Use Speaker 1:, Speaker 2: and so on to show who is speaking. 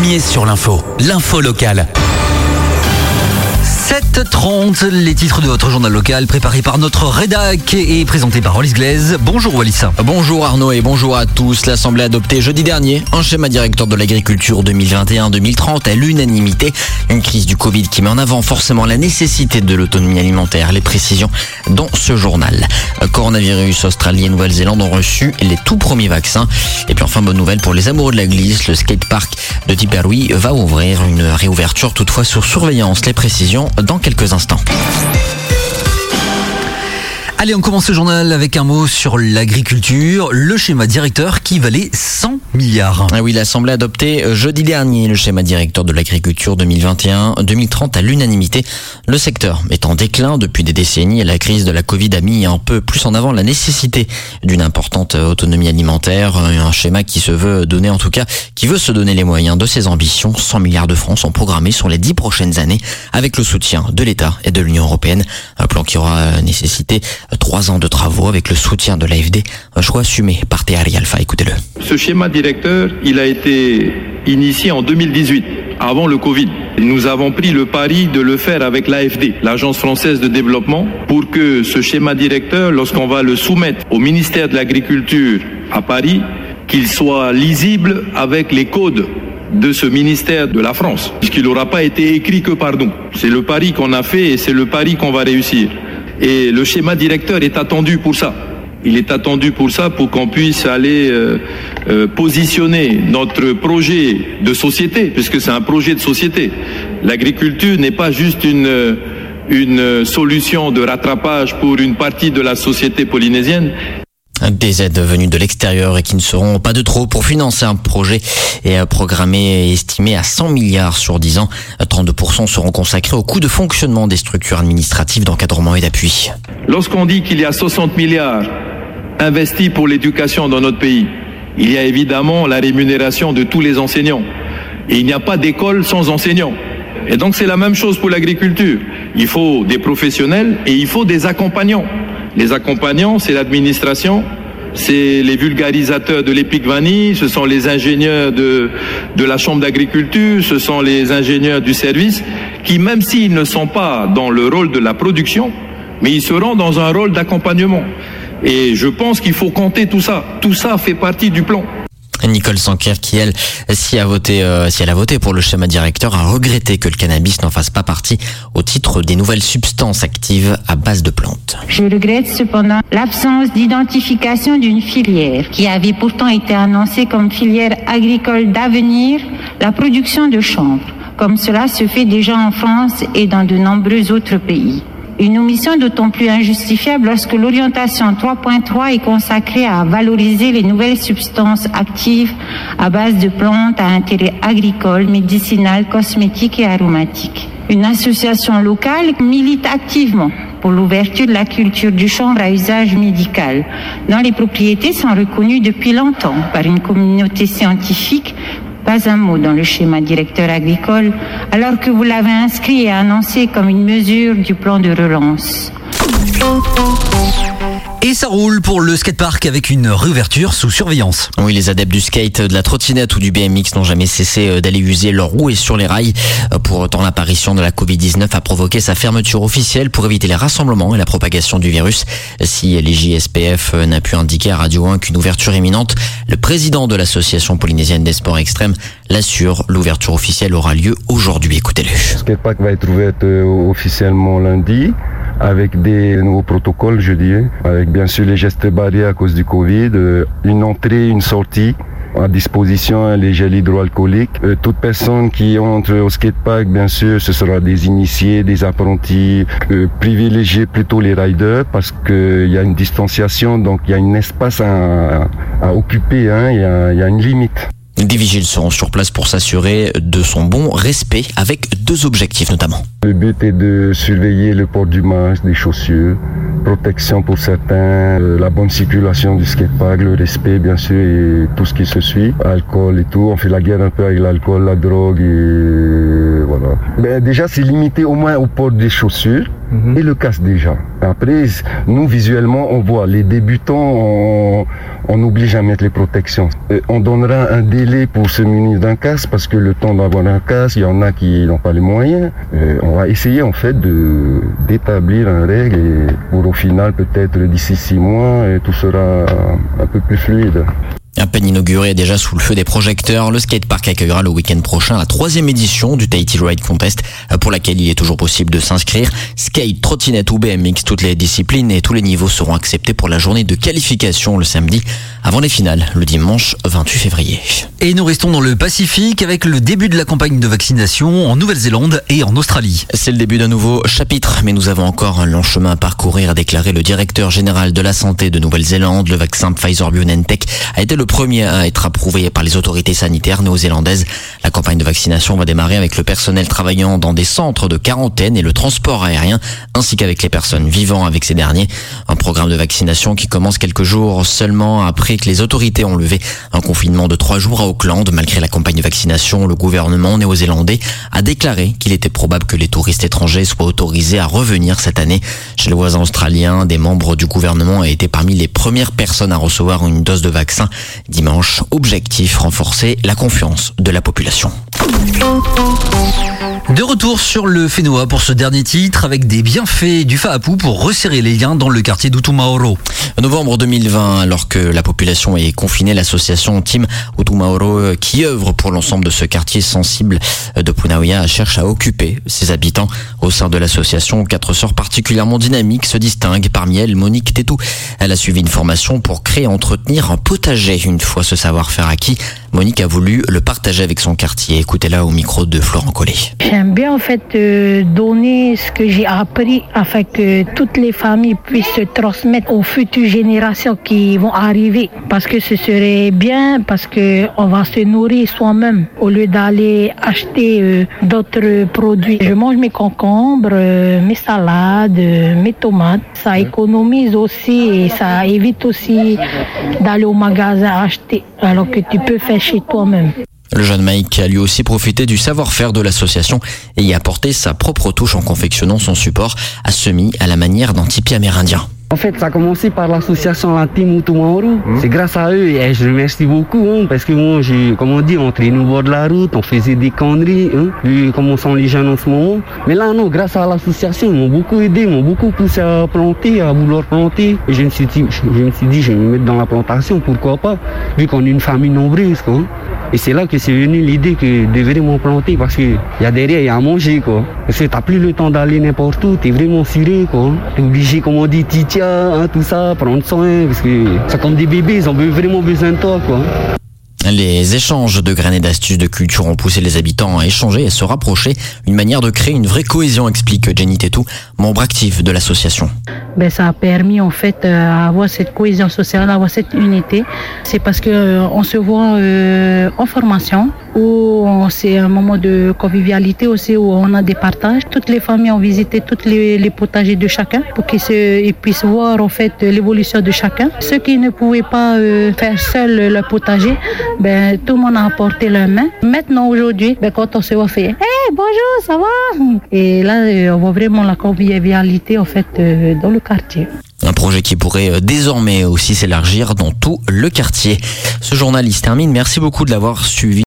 Speaker 1: Premier sur l'info, l'info locale. 7h30, les titres de votre journal local préparé par notre rédac et présenté par Wallis Glaise. Bonjour Wallis.
Speaker 2: Bonjour Arnaud et bonjour à tous. L'Assemblée a adopté jeudi dernier un schéma directeur de l'agriculture 2021-2030 à l'unanimité. Une crise du Covid qui met en avant forcément la nécessité de l'autonomie alimentaire. Les précisions dans ce journal. Coronavirus, Australie et Nouvelle-Zélande ont reçu les tout premiers vaccins. Et puis enfin, bonne nouvelle pour les amoureux de la glisse, le skatepark de Tipperary va ouvrir une réouverture toutefois sur surveillance. Les précisions dans quelques instants.
Speaker 1: Allez, on commence ce journal avec un mot sur l'agriculture, le schéma directeur qui valait 100 milliards.
Speaker 2: Ah oui, l'Assemblée a adopté euh, jeudi dernier le schéma directeur de l'agriculture 2021-2030 à l'unanimité. Le secteur est en déclin depuis des décennies et la crise de la Covid a mis un peu plus en avant la nécessité d'une importante autonomie alimentaire, un schéma qui se veut donner en tout cas, qui veut se donner les moyens de ses ambitions. 100 milliards de francs sont programmés sur les 10 prochaines années avec le soutien de l'État et de l'Union européenne. Un plan qui aura nécessité trois ans de travaux avec le soutien de l'AFD, un choix assumé par Théari Alpha. Écoutez-le.
Speaker 3: Ce schéma directeur, il a été initié en 2018, avant le Covid. Nous avons pris le pari de le faire avec l'AFD, l'Agence française de développement, pour que ce schéma directeur, lorsqu'on va le soumettre au ministère de l'Agriculture à Paris, qu'il soit lisible avec les codes de ce ministère de la France, puisqu'il n'aura pas été écrit que par nous. C'est le pari qu'on a fait et c'est le pari qu'on va réussir. Et le schéma directeur est attendu pour ça. Il est attendu pour ça, pour qu'on puisse aller euh, euh, positionner notre projet de société, puisque c'est un projet de société. L'agriculture n'est pas juste une, une solution de rattrapage pour une partie de la société polynésienne,
Speaker 2: des aides venues de l'extérieur et qui ne seront pas de trop pour financer un projet et programmé et estimé à 100 milliards sur 10 ans. 32% seront consacrés au coût de fonctionnement des structures administratives d'encadrement et d'appui.
Speaker 3: Lorsqu'on dit qu'il y a 60 milliards investis pour l'éducation dans notre pays, il y a évidemment la rémunération de tous les enseignants. Et il n'y a pas d'école sans enseignants. Et donc c'est la même chose pour l'agriculture. Il faut des professionnels et il faut des accompagnants. Les accompagnants, c'est l'administration, c'est les vulgarisateurs de l'Epic Vanille, ce sont les ingénieurs de, de la Chambre d'agriculture, ce sont les ingénieurs du service, qui même s'ils ne sont pas dans le rôle de la production, mais ils seront dans un rôle d'accompagnement. Et je pense qu'il faut compter tout ça. Tout ça fait partie du plan.
Speaker 2: Nicole Sanker, qui elle, si, a voté, euh, elle a voté pour le schéma directeur, a regretté que le cannabis n'en fasse pas partie au titre des nouvelles substances actives à base de plantes.
Speaker 4: Je regrette cependant l'absence d'identification d'une filière qui avait pourtant été annoncée comme filière agricole d'avenir, la production de chanvre, comme cela se fait déjà en France et dans de nombreux autres pays. Une omission d'autant plus injustifiable lorsque l'orientation 3.3 est consacrée à valoriser les nouvelles substances actives à base de plantes à intérêt agricole, médicinal, cosmétique et aromatique. Une association locale milite activement pour l'ouverture de la culture du chanvre à usage médical, dont les propriétés sont reconnues depuis longtemps par une communauté scientifique pas un mot dans le schéma directeur agricole, alors que vous l'avez inscrit et annoncé comme une mesure du plan de relance.
Speaker 1: Et ça roule pour le skatepark avec une réouverture sous surveillance.
Speaker 2: Oui, les adeptes du skate, de la trottinette ou du BMX n'ont jamais cessé euh, d'aller user leurs roues et sur les rails. Euh, pour autant, l'apparition de la Covid-19 a provoqué sa fermeture officielle pour éviter les rassemblements et la propagation du virus. Si les JSPF euh, n'a pu indiquer à Radio 1 qu'une ouverture imminente, le président de l'association polynésienne des sports extrêmes l'assure. L'ouverture officielle aura lieu aujourd'hui. Écoutez-le.
Speaker 5: Le skatepark va être ouvert officiellement lundi avec des nouveaux protocoles, je dirais, avec bien sûr les gestes barrières à cause du Covid, euh, une entrée, une sortie à disposition les gels hydroalcooliques. Euh, toute personne qui entre au skatepark, bien sûr, ce sera des initiés, des apprentis. Euh, privilégier plutôt les riders parce qu'il y a une distanciation, donc il y a un espace à, à, occuper, hein, il, y a, il y a une limite.
Speaker 2: Des vigiles seront sur place pour s'assurer de son bon respect avec deux objectifs notamment.
Speaker 5: Le but est de surveiller le port du masque, des chaussures, protection pour certains, euh, la bonne circulation du skatepark, le respect bien sûr et tout ce qui se suit, alcool et tout. On fait la guerre un peu avec l'alcool, la drogue et voilà. Ben, déjà, c'est limité au moins au port des chaussures
Speaker 6: Mhm.
Speaker 5: et le casque déjà. Après, nous, visuellement, on voit les débutants, on, on oblige à mettre les protections. Euh, on donnera un délai pour se munir d'un casque parce que le temps d'avoir un casque, il y en a qui n'ont pas les moyens. Euh, on va essayer en fait de d'établir un règle et pour au final peut-être d'ici six mois, et tout sera un peu plus fluide.
Speaker 2: À peine inauguré déjà sous le feu des projecteurs, le skatepark accueillera le week-end prochain la troisième édition du Tahiti Ride Contest, pour laquelle il est toujours possible de s'inscrire. Skate, trottinette ou BMX, toutes les disciplines et tous les niveaux seront acceptés pour la journée de qualification le samedi, avant les finales le dimanche 28 février.
Speaker 1: Et nous restons dans le Pacifique avec le début de la campagne de vaccination en Nouvelle-Zélande et en Australie.
Speaker 2: C'est le début d'un nouveau chapitre, mais nous avons encore un long chemin à parcourir, a déclaré le directeur général de la santé de Nouvelle-Zélande. Le vaccin Pfizer-BioNTech a été le premier à être approuvé par les autorités sanitaires néo-zélandaises. La campagne de vaccination va démarrer avec le personnel travaillant dans des centres de quarantaine et le transport aérien, ainsi qu'avec les personnes vivant avec ces derniers. Un programme de vaccination qui commence quelques jours seulement après que les autorités ont levé un confinement de trois jours à Auckland. Malgré la campagne de vaccination, le gouvernement néo-zélandais a déclaré qu'il était probable que les touristes étrangers soient autorisés à revenir cette année. Chez le voisin australien, des membres du gouvernement ont été parmi les premières personnes à recevoir une dose de vaccin dimanche. Objectif, renforcer la confiance de la population.
Speaker 1: De retour sur le Fénois pour ce dernier titre avec des bienfaits du FAAPU pour resserrer les liens dans le quartier d'Utumaoro.
Speaker 2: Novembre 2020, alors que la population est confinée, l'association Team Utumaoro, qui œuvre pour l'ensemble de ce quartier sensible de Punaoya, cherche à occuper ses habitants. Au sein de l'association, quatre sœurs particulièrement dynamiques se distinguent. Parmi elles, Monique Tétou. Elle a suivi une formation pour créer et entretenir un potager. Une fois ce savoir-faire acquis, Monique a voulu le partager avec son quartier. Écoutez-la au micro de Florent Collet.
Speaker 7: J'aime bien en fait euh, donner ce que j'ai appris afin que toutes les familles puissent se transmettre aux futures générations qui vont arriver. Parce que ce serait bien parce que on va se nourrir soi-même au lieu d'aller acheter euh, d'autres produits. Je mange mes concombres, euh, mes salades, mes tomates. Ça économise aussi et ça évite aussi d'aller au magasin acheter alors que tu peux faire
Speaker 2: Le jeune Mike a lui aussi profité du savoir-faire de l'association et y apporté sa propre touche en confectionnant son support à semis à la manière d'un tipi amérindien.
Speaker 6: En fait, ça a commencé par l'association La Team Utumaoro. C'est grâce à eux et je remercie beaucoup hein, parce que moi, j'ai, comme on dit, on traînait au bord de la route, on faisait des conneries, hein, vu comment sont les jeunes en ce moment. Mais là, non, grâce à l'association, ils m'ont beaucoup aidé, ils m'ont beaucoup poussé à planter, à vouloir planter. Et je me suis dit, je, je me suis dit, je vais me mettre dans la plantation, pourquoi pas, vu qu'on est une famille nombreuse, quoi. Et c'est là que c'est venu l'idée que de vraiment planter parce que y a derrière, il y a à manger, quoi. Parce que t'as plus le temps d'aller n'importe où, t'es vraiment suré, quoi. T'es obligé, comme on dit, hein, tout ça, prendre soin, parce que c'est comme des bébés, ils ont vraiment besoin de toi, quoi.
Speaker 2: Les échanges de graines et d'astuces de culture ont poussé les habitants à échanger et à se rapprocher, une manière de créer une vraie cohésion, explique Jenny Tétou, membre actif de l'association.
Speaker 7: Ben, ça a permis en fait euh, à avoir cette cohésion sociale, à avoir cette unité. C'est parce que euh, on se voit euh, en formation où c'est un moment de convivialité aussi où on a des partages. Toutes les familles ont visité tous les, les potagers de chacun pour qu'ils se- ils puissent voir en fait l'évolution de chacun. Ceux qui ne pouvaient pas euh, faire seul le potager, ben tout le monde a apporté leur main. Maintenant aujourd'hui, ben, quand on se voit faire, hey bonjour, ça va Et là euh, on voit vraiment la convivialité en fait euh, dans le quartier.
Speaker 2: Un projet qui pourrait euh, désormais aussi s'élargir dans tout le quartier. Ce journal il se termine. Merci beaucoup de l'avoir suivi.